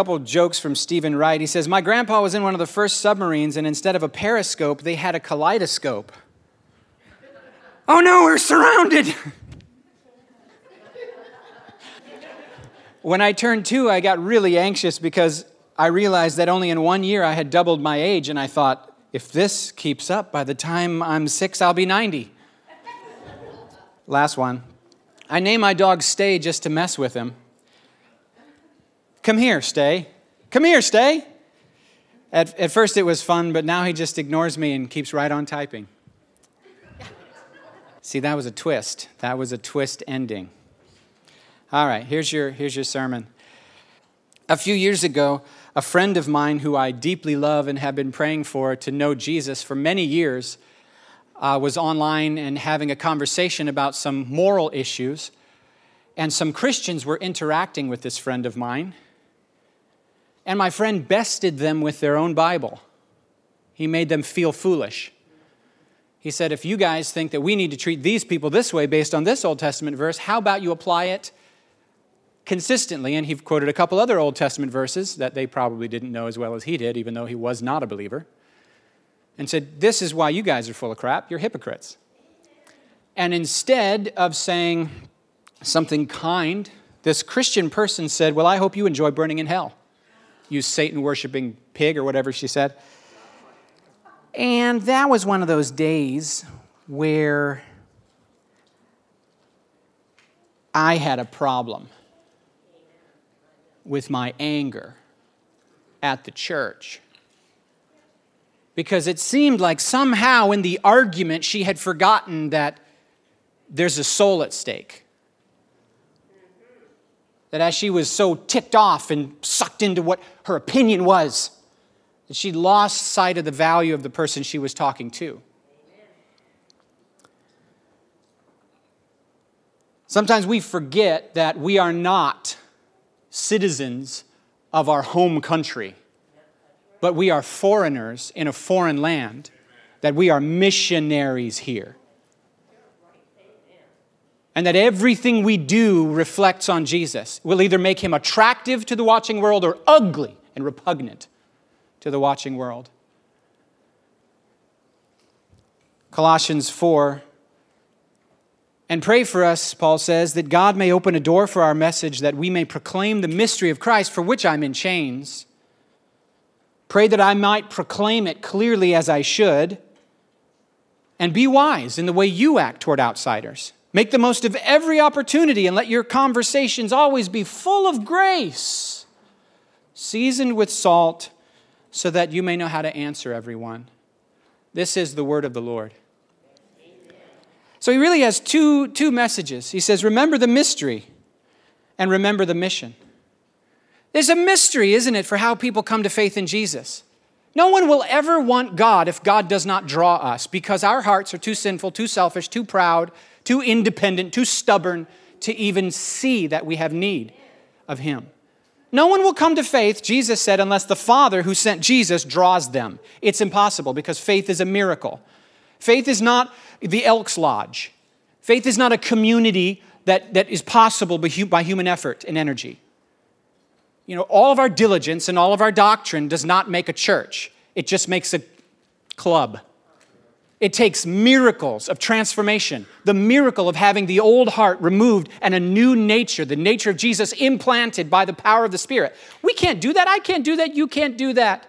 couple jokes from Steven Wright. He says, My grandpa was in one of the first submarines, and instead of a periscope, they had a kaleidoscope. oh no, we're surrounded! when I turned two, I got really anxious because I realized that only in one year I had doubled my age, and I thought, if this keeps up, by the time I'm six, I'll be 90. Last one. I named my dog Stay just to mess with him. Come here, Stay. Come here, Stay. At, at first it was fun, but now he just ignores me and keeps right on typing. See, that was a twist. That was a twist ending. All right, here's your, here's your sermon. A few years ago, a friend of mine who I deeply love and have been praying for to know Jesus for many years uh, was online and having a conversation about some moral issues. And some Christians were interacting with this friend of mine. And my friend bested them with their own Bible. He made them feel foolish. He said, If you guys think that we need to treat these people this way based on this Old Testament verse, how about you apply it consistently? And he quoted a couple other Old Testament verses that they probably didn't know as well as he did, even though he was not a believer, and said, This is why you guys are full of crap. You're hypocrites. And instead of saying something kind, this Christian person said, Well, I hope you enjoy burning in hell. You Satan worshiping pig or whatever she said. And that was one of those days where I had a problem with my anger at the church. Because it seemed like somehow in the argument she had forgotten that there's a soul at stake. That as she was so ticked off and sucked into what her opinion was, that she lost sight of the value of the person she was talking to. Sometimes we forget that we are not citizens of our home country, but we are foreigners in a foreign land, that we are missionaries here. And that everything we do reflects on Jesus. Will either make him attractive to the watching world or ugly and repugnant to the watching world. Colossians 4 and pray for us, Paul says, that God may open a door for our message that we may proclaim the mystery of Christ for which I'm in chains. Pray that I might proclaim it clearly as I should. And be wise in the way you act toward outsiders. Make the most of every opportunity and let your conversations always be full of grace, seasoned with salt, so that you may know how to answer everyone. This is the word of the Lord. So he really has two, two messages. He says, Remember the mystery and remember the mission. There's a mystery, isn't it, for how people come to faith in Jesus. No one will ever want God if God does not draw us because our hearts are too sinful, too selfish, too proud, too independent, too stubborn to even see that we have need of Him. No one will come to faith, Jesus said, unless the Father who sent Jesus draws them. It's impossible because faith is a miracle. Faith is not the Elks Lodge. Faith is not a community that, that is possible by human effort and energy. You know, all of our diligence and all of our doctrine does not make a church, it just makes a club. It takes miracles of transformation, the miracle of having the old heart removed and a new nature, the nature of Jesus implanted by the power of the Spirit. We can't do that. I can't do that. You can't do that.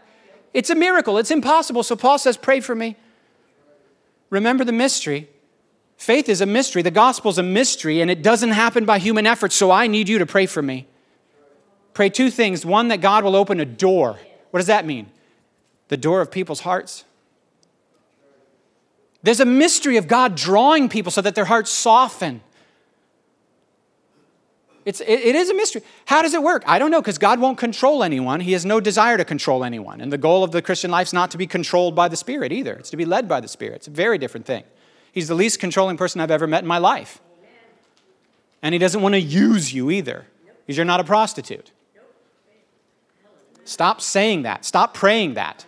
It's a miracle. It's impossible. So Paul says, Pray for me. Remember the mystery. Faith is a mystery. The gospel is a mystery, and it doesn't happen by human effort, so I need you to pray for me. Pray two things. One, that God will open a door. What does that mean? The door of people's hearts. There's a mystery of God drawing people so that their hearts soften it's, it, it is a mystery. How does it work? I don't know, because God won't control anyone. He has no desire to control anyone. And the goal of the Christian life is not to be controlled by the Spirit either, it's to be led by the Spirit. It's a very different thing. He's the least controlling person I've ever met in my life. And He doesn't want to use you either, because you're not a prostitute. Stop saying that. Stop praying that.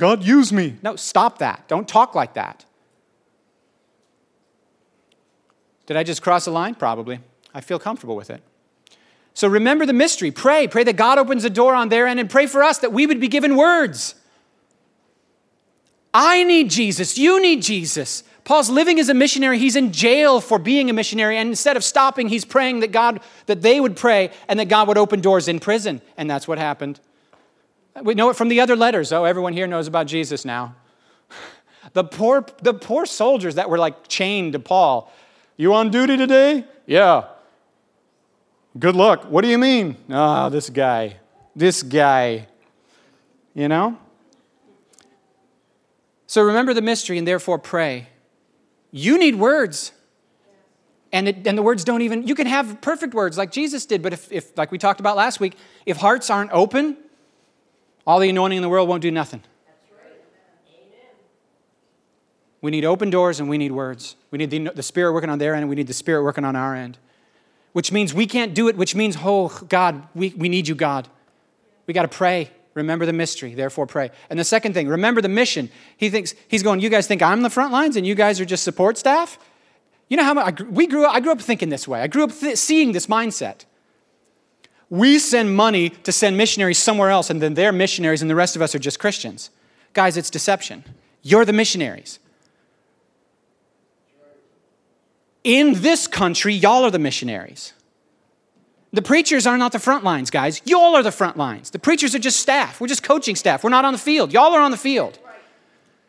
God, use me. No, stop that. Don't talk like that. Did I just cross a line? Probably. I feel comfortable with it. So remember the mystery. Pray. Pray that God opens a door on their end and pray for us that we would be given words. I need Jesus. You need Jesus. Paul's living as a missionary. He's in jail for being a missionary. And instead of stopping, he's praying that God, that they would pray and that God would open doors in prison. And that's what happened. We know it from the other letters. Oh, everyone here knows about Jesus now. The poor, the poor soldiers that were like chained to Paul. You on duty today? Yeah. Good luck. What do you mean? Ah, oh, this guy. This guy. You know? So remember the mystery and therefore pray. You need words. And, it, and the words don't even, you can have perfect words like Jesus did, but if, if, like we talked about last week, if hearts aren't open, all the anointing in the world won't do nothing. We need open doors and we need words. We need the, the Spirit working on their end and we need the Spirit working on our end. Which means we can't do it, which means, oh, God, we, we need you, God. We got to pray. Remember the mystery, therefore pray. And the second thing, remember the mission. He thinks, he's going, you guys think I'm the front lines and you guys are just support staff? You know how much, we grew up, I grew up thinking this way. I grew up th- seeing this mindset. We send money to send missionaries somewhere else, and then they're missionaries, and the rest of us are just Christians. Guys, it's deception. You're the missionaries. In this country, y'all are the missionaries. The preachers are not the front lines, guys. Y'all are the front lines. The preachers are just staff. We're just coaching staff. We're not on the field. Y'all are on the field.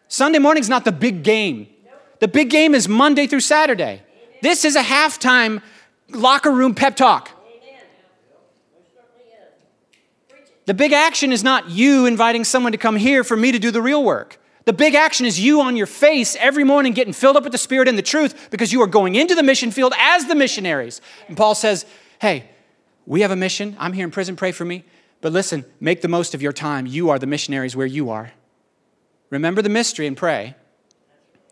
Sunday morning's not the big game. The big game is Monday through Saturday. This is a halftime locker room pep talk. The big action is not you inviting someone to come here for me to do the real work. The big action is you on your face every morning getting filled up with the Spirit and the truth because you are going into the mission field as the missionaries. And Paul says, Hey, we have a mission. I'm here in prison. Pray for me. But listen, make the most of your time. You are the missionaries where you are. Remember the mystery and pray.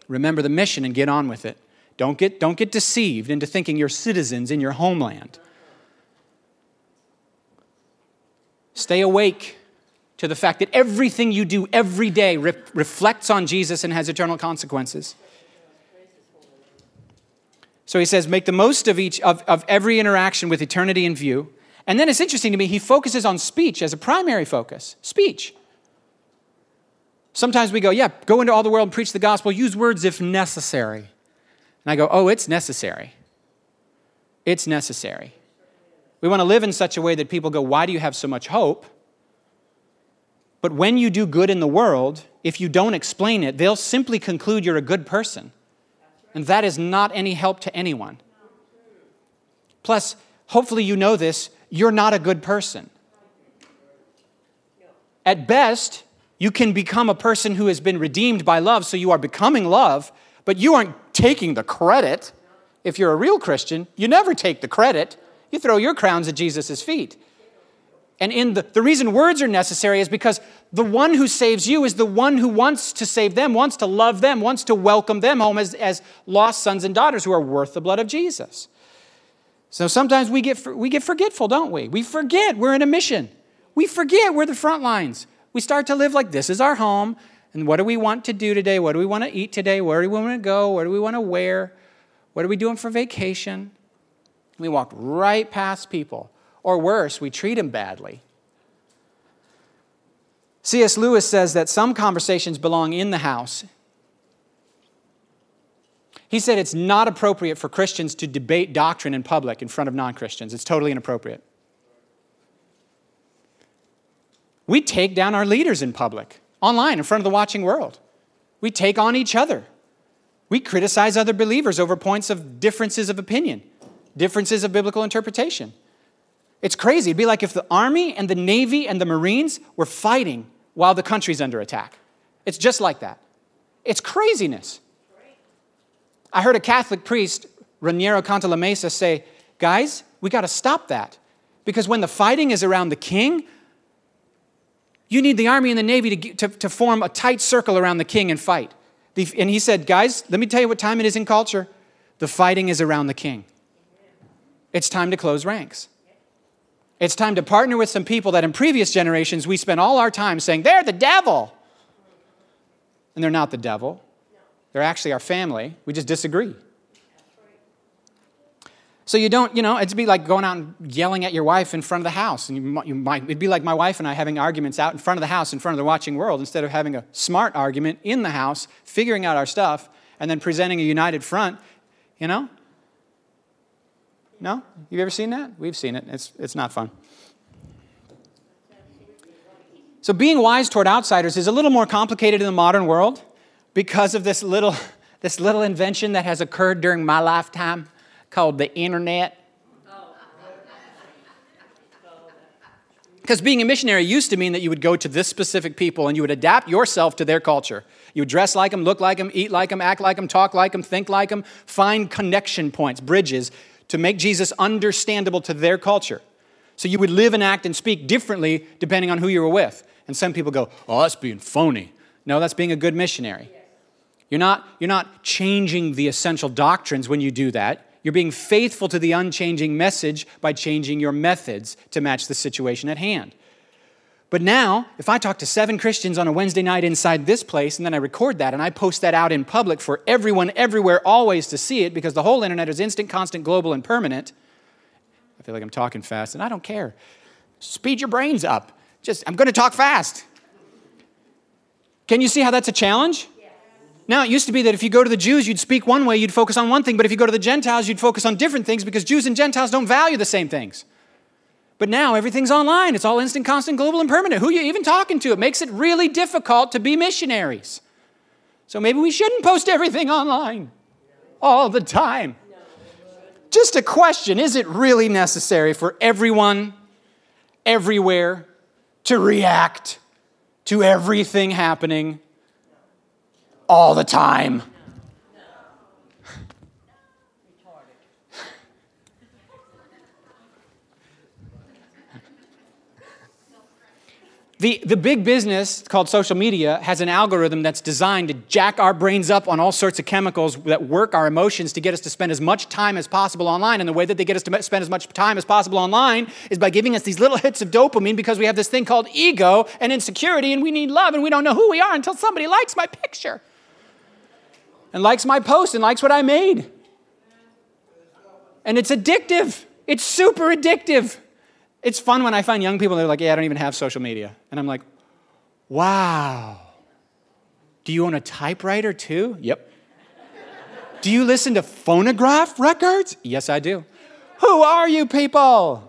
Remember the mission and get on with it. Don't get, don't get deceived into thinking you're citizens in your homeland. Stay awake to the fact that everything you do every day re- reflects on Jesus and has eternal consequences. So he says, make the most of each of, of every interaction with eternity in view. And then it's interesting to me, he focuses on speech as a primary focus. Speech. Sometimes we go, yeah, go into all the world and preach the gospel, use words if necessary. And I go, oh, it's necessary. It's necessary. We want to live in such a way that people go, why do you have so much hope? But when you do good in the world, if you don't explain it, they'll simply conclude you're a good person. And that is not any help to anyone. Plus, hopefully you know this, you're not a good person. At best, you can become a person who has been redeemed by love, so you are becoming love, but you aren't taking the credit. If you're a real Christian, you never take the credit. You throw your crowns at Jesus' feet. And in the, the reason words are necessary is because the one who saves you is the one who wants to save them, wants to love them, wants to welcome them home as, as lost sons and daughters who are worth the blood of Jesus. So sometimes we get, we get forgetful, don't we? We forget we're in a mission. We forget we're the front lines. We start to live like this is our home. And what do we want to do today? What do we want to eat today? Where do we want to go? Where do we want to wear? What are we doing for vacation? We walk right past people or worse, we treat them badly. C.S. Lewis says that some conversations belong in the house. He said it's not appropriate for Christians to debate doctrine in public in front of non Christians. It's totally inappropriate. We take down our leaders in public, online, in front of the watching world. We take on each other. We criticize other believers over points of differences of opinion, differences of biblical interpretation. It's crazy. It'd be like if the Army and the Navy and the Marines were fighting while the country's under attack. It's just like that. It's craziness. I heard a Catholic priest, Raniero Cantalamessa, say, Guys, we got to stop that. Because when the fighting is around the king, you need the army and the navy to, to, to form a tight circle around the king and fight. The, and he said, Guys, let me tell you what time it is in culture. The fighting is around the king. It's time to close ranks. It's time to partner with some people that in previous generations we spent all our time saying, they're the devil. And they're not the devil, they're actually our family. We just disagree. So you don't, you know, it'd be like going out and yelling at your wife in front of the house. And you, you might, it'd be like my wife and I having arguments out in front of the house, in front of the watching world, instead of having a smart argument in the house, figuring out our stuff, and then presenting a united front, you know? No? You've ever seen that? We've seen it. It's, it's not fun. So being wise toward outsiders is a little more complicated in the modern world because of this little, this little invention that has occurred during my lifetime called the internet. Because being a missionary used to mean that you would go to this specific people and you would adapt yourself to their culture. You would dress like them, look like them, eat like them, act like them, talk like them, think like them, find connection points, bridges to make Jesus understandable to their culture. So you would live and act and speak differently depending on who you were with. And some people go, oh, that's being phony. No, that's being a good missionary. You're not, you're not changing the essential doctrines when you do that. You're being faithful to the unchanging message by changing your methods to match the situation at hand. But now, if I talk to seven Christians on a Wednesday night inside this place, and then I record that and I post that out in public for everyone, everywhere, always to see it, because the whole internet is instant, constant, global, and permanent. I feel like I'm talking fast, and I don't care. Speed your brains up. Just, I'm going to talk fast. Can you see how that's a challenge? Now, it used to be that if you go to the Jews, you'd speak one way, you'd focus on one thing, but if you go to the Gentiles, you'd focus on different things because Jews and Gentiles don't value the same things. But now everything's online. It's all instant, constant, global, and permanent. Who are you even talking to? It makes it really difficult to be missionaries. So maybe we shouldn't post everything online all the time. Just a question is it really necessary for everyone, everywhere, to react to everything happening all the time. The, the big business called social media has an algorithm that's designed to jack our brains up on all sorts of chemicals that work our emotions to get us to spend as much time as possible online. And the way that they get us to spend as much time as possible online is by giving us these little hits of dopamine because we have this thing called ego and insecurity and we need love and we don't know who we are until somebody likes my picture and likes my post and likes what I made. And it's addictive. It's super addictive. It's fun when I find young people that are like, yeah, I don't even have social media. And I'm like, wow. Do you own a typewriter too? Yep. do you listen to phonograph records? Yes, I do. Who are you people?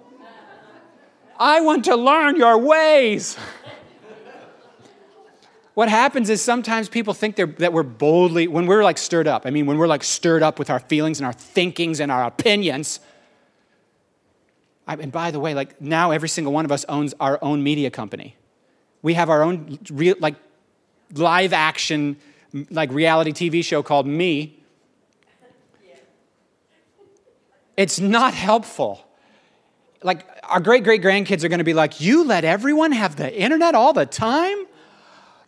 I want to learn your ways. what happens is sometimes people think that we're boldly, when we're like stirred up, I mean, when we're like stirred up with our feelings and our thinkings and our opinions, I, and by the way, like now every single one of us owns our own media company. We have our own real, like live action, like reality TV show called Me. It's not helpful. Like our great great grandkids are going to be like, "You let everyone have the internet all the time."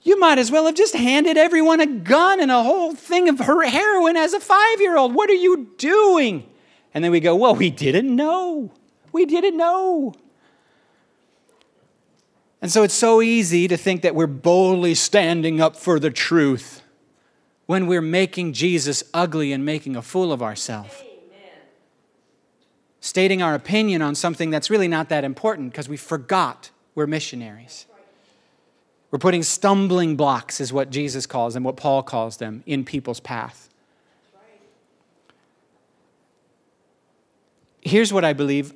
You might as well have just handed everyone a gun and a whole thing of heroin as a five year old. What are you doing? And then we go, Well, we didn't know. We didn't know. And so it's so easy to think that we're boldly standing up for the truth when we're making Jesus ugly and making a fool of ourselves. Stating our opinion on something that's really not that important because we forgot we're missionaries. We're putting stumbling blocks, is what Jesus calls them, what Paul calls them, in people's path. Here's what I believe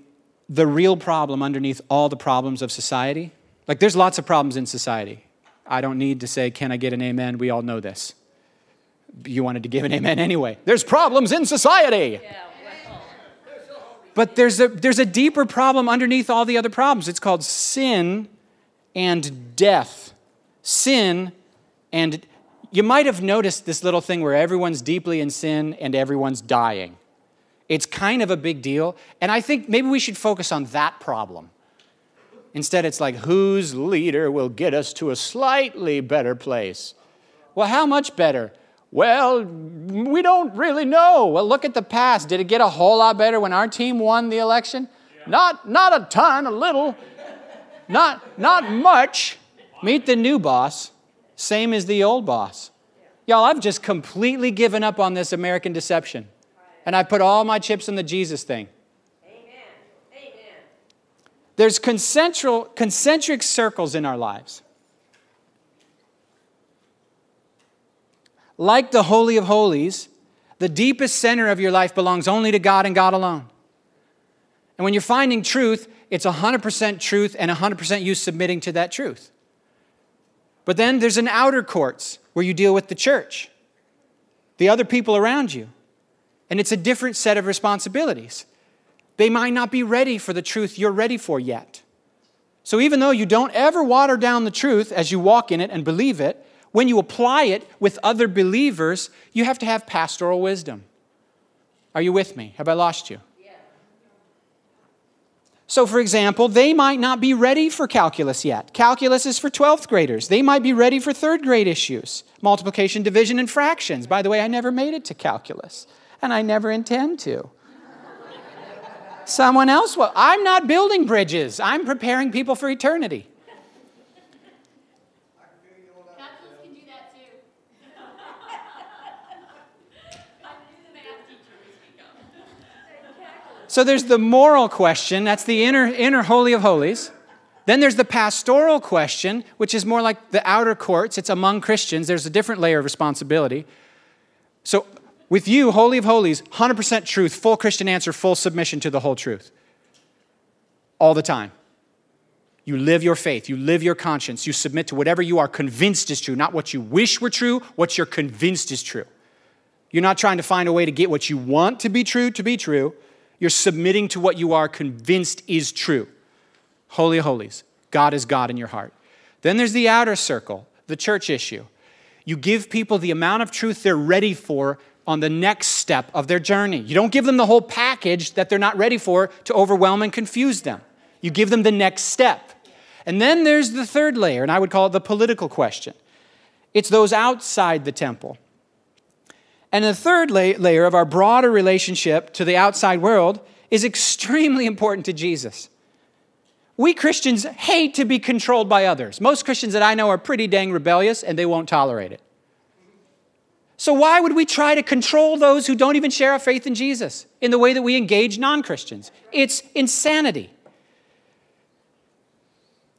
the real problem underneath all the problems of society. Like, there's lots of problems in society. I don't need to say, Can I get an amen? We all know this. You wanted to give an amen anyway. There's problems in society. But there's a, there's a deeper problem underneath all the other problems. It's called sin and death. Sin and you might have noticed this little thing where everyone's deeply in sin and everyone's dying. It's kind of a big deal. And I think maybe we should focus on that problem. Instead, it's like, whose leader will get us to a slightly better place? Well, how much better? Well, we don't really know. Well, look at the past. Did it get a whole lot better when our team won the election? Yeah. Not, not a ton, a little. not, not much. Meet the new boss, same as the old boss. Y'all, I've just completely given up on this American deception and I put all my chips in the Jesus thing. Amen. Amen. There's concentric, concentric circles in our lives. Like the Holy of Holies, the deepest center of your life belongs only to God and God alone. And when you're finding truth, it's 100% truth and 100% you submitting to that truth. But then there's an outer courts where you deal with the church, the other people around you. And it's a different set of responsibilities. They might not be ready for the truth you're ready for yet. So even though you don't ever water down the truth as you walk in it and believe it, when you apply it with other believers, you have to have pastoral wisdom. Are you with me? Have I lost you? So, for example, they might not be ready for calculus yet. Calculus is for 12th graders. They might be ready for third grade issues multiplication, division, and fractions. By the way, I never made it to calculus, and I never intend to. Someone else will. I'm not building bridges, I'm preparing people for eternity. So there's the moral question, that's the inner, inner holy of holies. Then there's the pastoral question, which is more like the outer courts. It's among Christians. There's a different layer of responsibility. So with you, Holy of Holies, 100% truth, full Christian answer, full submission to the whole truth. All the time. You live your faith, you live your conscience, you submit to whatever you are convinced is true, not what you wish were true, what you're convinced is true. You're not trying to find a way to get what you want to be true to be true. You're submitting to what you are convinced is true. Holy of holies. God is God in your heart. Then there's the outer circle, the church issue. You give people the amount of truth they're ready for on the next step of their journey. You don't give them the whole package that they're not ready for to overwhelm and confuse them. You give them the next step. And then there's the third layer, and I would call it the political question. It's those outside the temple. And the third layer of our broader relationship to the outside world is extremely important to Jesus. We Christians hate to be controlled by others. Most Christians that I know are pretty dang rebellious and they won't tolerate it. So, why would we try to control those who don't even share our faith in Jesus in the way that we engage non Christians? It's insanity.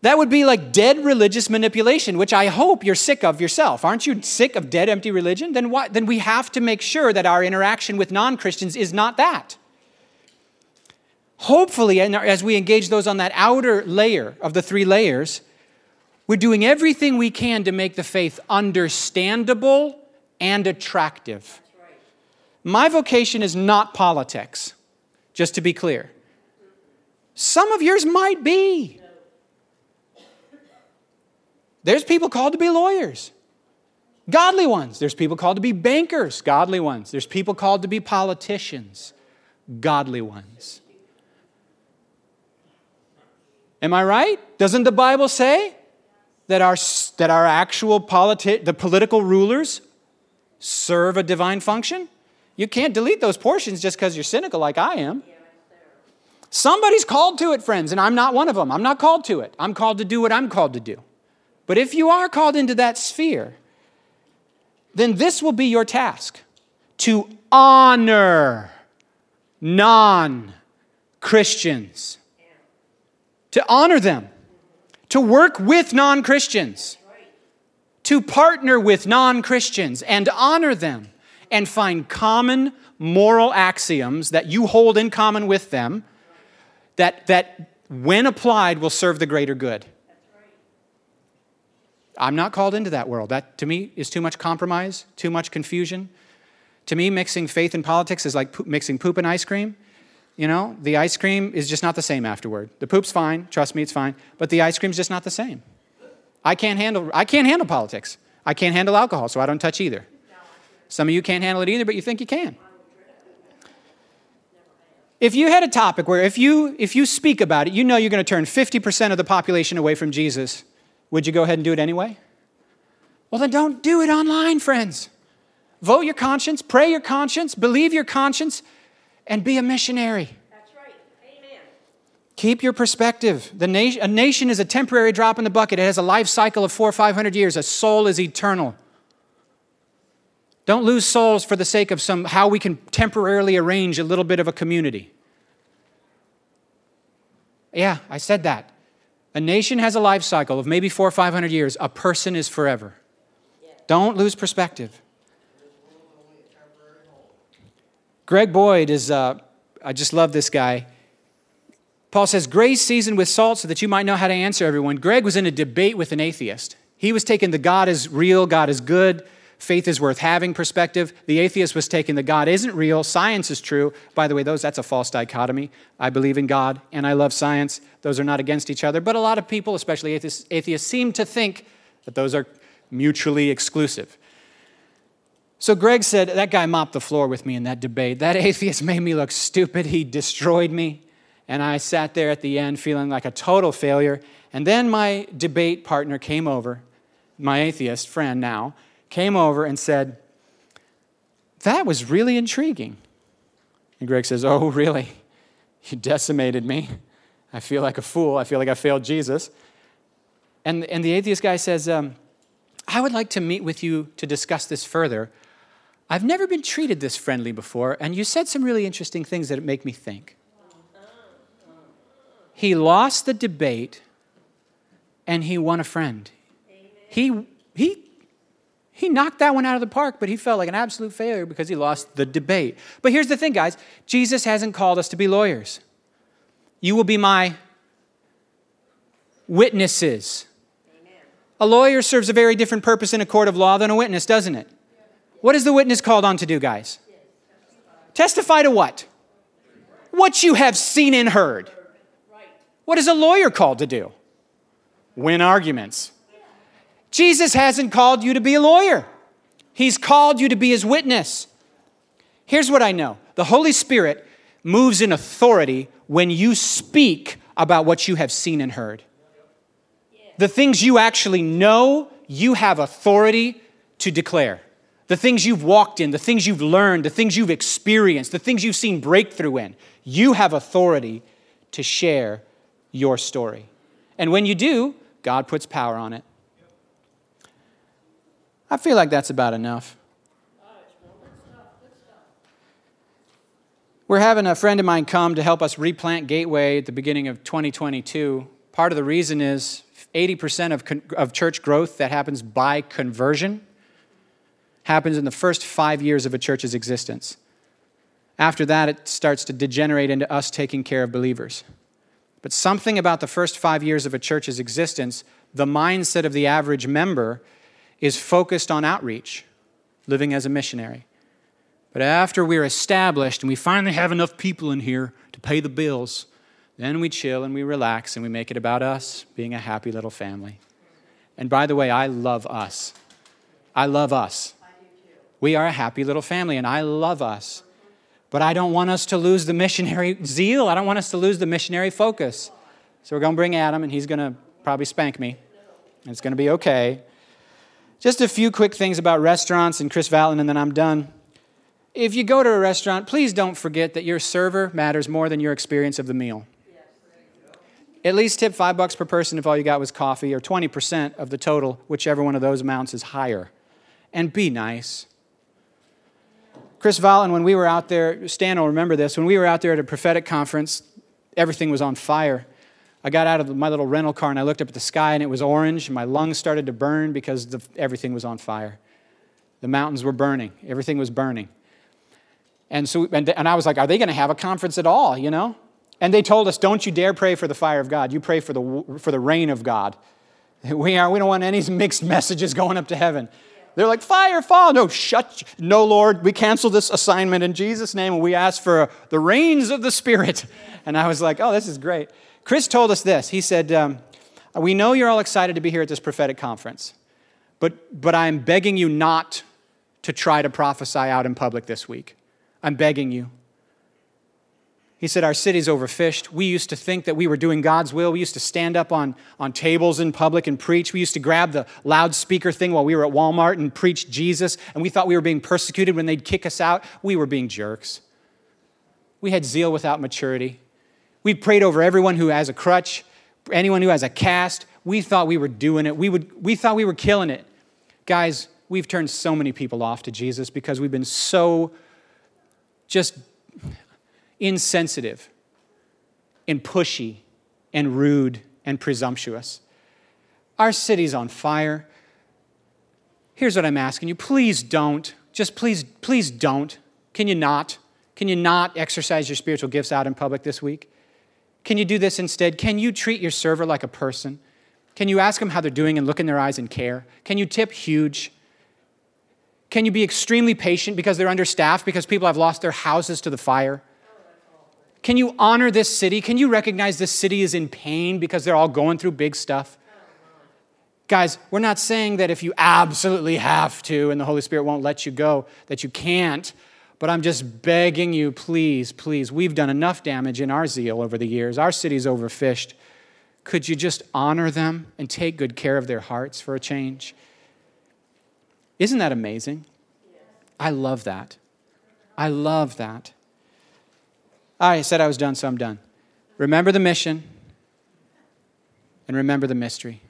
That would be like dead religious manipulation, which I hope you're sick of yourself. Aren't you sick of dead, empty religion? Then, why, then we have to make sure that our interaction with non Christians is not that. Hopefully, as we engage those on that outer layer of the three layers, we're doing everything we can to make the faith understandable and attractive. My vocation is not politics, just to be clear. Some of yours might be. There's people called to be lawyers, godly ones. There's people called to be bankers, godly ones. There's people called to be politicians, godly ones. Am I right? Doesn't the Bible say that our, that our actual politi- the political rulers serve a divine function? You can't delete those portions just because you're cynical like I am. Somebody's called to it, friends, and I'm not one of them. I'm not called to it. I'm called to do what I'm called to do. But if you are called into that sphere, then this will be your task to honor non Christians, to honor them, to work with non Christians, to partner with non Christians and honor them and find common moral axioms that you hold in common with them that, that when applied, will serve the greater good. I'm not called into that world. That, to me, is too much compromise, too much confusion. To me, mixing faith and politics is like po- mixing poop and ice cream. You know, the ice cream is just not the same afterward. The poop's fine, trust me, it's fine, but the ice cream's just not the same. I can't handle, I can't handle politics. I can't handle alcohol, so I don't touch either. Some of you can't handle it either, but you think you can. If you had a topic where if you, if you speak about it, you know you're going to turn 50% of the population away from Jesus, would you go ahead and do it anyway? Well, then don't do it online, friends. Vote your conscience, pray your conscience, believe your conscience, and be a missionary. Keep your perspective. The nation, a nation is a temporary drop in the bucket. It has a life cycle of four or five hundred years. A soul is eternal. Don't lose souls for the sake of some how we can temporarily arrange a little bit of a community. Yeah, I said that. A nation has a life cycle of maybe four or 500 years. A person is forever. Don't lose perspective. Greg Boyd is, uh, I just love this guy. Paul says, Grace seasoned with salt so that you might know how to answer everyone. Greg was in a debate with an atheist. He was taking the God is real, God is good, faith is worth having perspective. The atheist was taking the God isn't real, science is true. By the way, those that's a false dichotomy. I believe in God and I love science. Those are not against each other. But a lot of people, especially atheists, atheists seem to think that those are mutually exclusive. So Greg said, That guy mopped the floor with me in that debate. That atheist made me look stupid. He destroyed me. And I sat there at the end feeling like a total failure. And then my debate partner came over, my atheist friend now, came over and said, That was really intriguing. And Greg says, Oh, really? You decimated me. I feel like a fool. I feel like I failed Jesus. And, and the atheist guy says, um, I would like to meet with you to discuss this further. I've never been treated this friendly before, and you said some really interesting things that make me think. He lost the debate and he won a friend. He, he, he knocked that one out of the park, but he felt like an absolute failure because he lost the debate. But here's the thing, guys Jesus hasn't called us to be lawyers. You will be my witnesses. A lawyer serves a very different purpose in a court of law than a witness, doesn't it? What is the witness called on to do, guys? Testify to what? What you have seen and heard. What is a lawyer called to do? Win arguments. Jesus hasn't called you to be a lawyer, He's called you to be His witness. Here's what I know the Holy Spirit moves in authority when you speak about what you have seen and heard. The things you actually know, you have authority to declare. The things you've walked in, the things you've learned, the things you've experienced, the things you've seen breakthrough in, you have authority to share your story. And when you do, God puts power on it. I feel like that's about enough. We're having a friend of mine come to help us replant Gateway at the beginning of 2022. Part of the reason is 80% of, con- of church growth that happens by conversion happens in the first five years of a church's existence. After that, it starts to degenerate into us taking care of believers. But something about the first five years of a church's existence, the mindset of the average member is focused on outreach, living as a missionary. But after we're established and we finally have enough people in here to pay the bills, then we chill and we relax and we make it about us being a happy little family. And by the way, I love us. I love us. We are a happy little family, and I love us. But I don't want us to lose the missionary zeal. I don't want us to lose the missionary focus. So we're going to bring Adam, and he's going to probably spank me. It's going to be okay. Just a few quick things about restaurants and Chris Vallotton, and then I'm done. If you go to a restaurant, please don't forget that your server matters more than your experience of the meal. At least tip five bucks per person if all you got was coffee, or 20% of the total, whichever one of those amounts is higher. And be nice. Chris Vallotton, when we were out there, Stan will remember this, when we were out there at a prophetic conference, everything was on fire. I got out of my little rental car and I looked up at the sky and it was orange and my lungs started to burn because the, everything was on fire. The mountains were burning, everything was burning. And, so, and, and I was like, are they going to have a conference at all, you know? And they told us, don't you dare pray for the fire of God. You pray for the, for the rain of God. We, are, we don't want any mixed messages going up to heaven. They're like, fire, fall. No, shut. No, Lord, we cancel this assignment in Jesus' name and we ask for the rains of the Spirit. And I was like, oh, this is great. Chris told us this. He said, um, We know you're all excited to be here at this prophetic conference, but, but I'm begging you not to try to prophesy out in public this week. I'm begging you. He said, Our city's overfished. We used to think that we were doing God's will. We used to stand up on, on tables in public and preach. We used to grab the loudspeaker thing while we were at Walmart and preach Jesus, and we thought we were being persecuted when they'd kick us out. We were being jerks. We had zeal without maturity. We prayed over everyone who has a crutch, anyone who has a cast. We thought we were doing it. We, would, we thought we were killing it. Guys, we've turned so many people off to Jesus because we've been so just insensitive and pushy and rude and presumptuous. Our city's on fire. Here's what I'm asking you please don't. Just please, please don't. Can you not? Can you not exercise your spiritual gifts out in public this week? Can you do this instead? Can you treat your server like a person? Can you ask them how they're doing and look in their eyes and care? Can you tip huge? Can you be extremely patient because they're understaffed, because people have lost their houses to the fire? Can you honor this city? Can you recognize this city is in pain because they're all going through big stuff? Guys, we're not saying that if you absolutely have to and the Holy Spirit won't let you go, that you can't. But I'm just begging you, please, please. We've done enough damage in our zeal over the years. Our city's overfished. Could you just honor them and take good care of their hearts for a change? Isn't that amazing? I love that. I love that. I said I was done, so I'm done. Remember the mission and remember the mystery.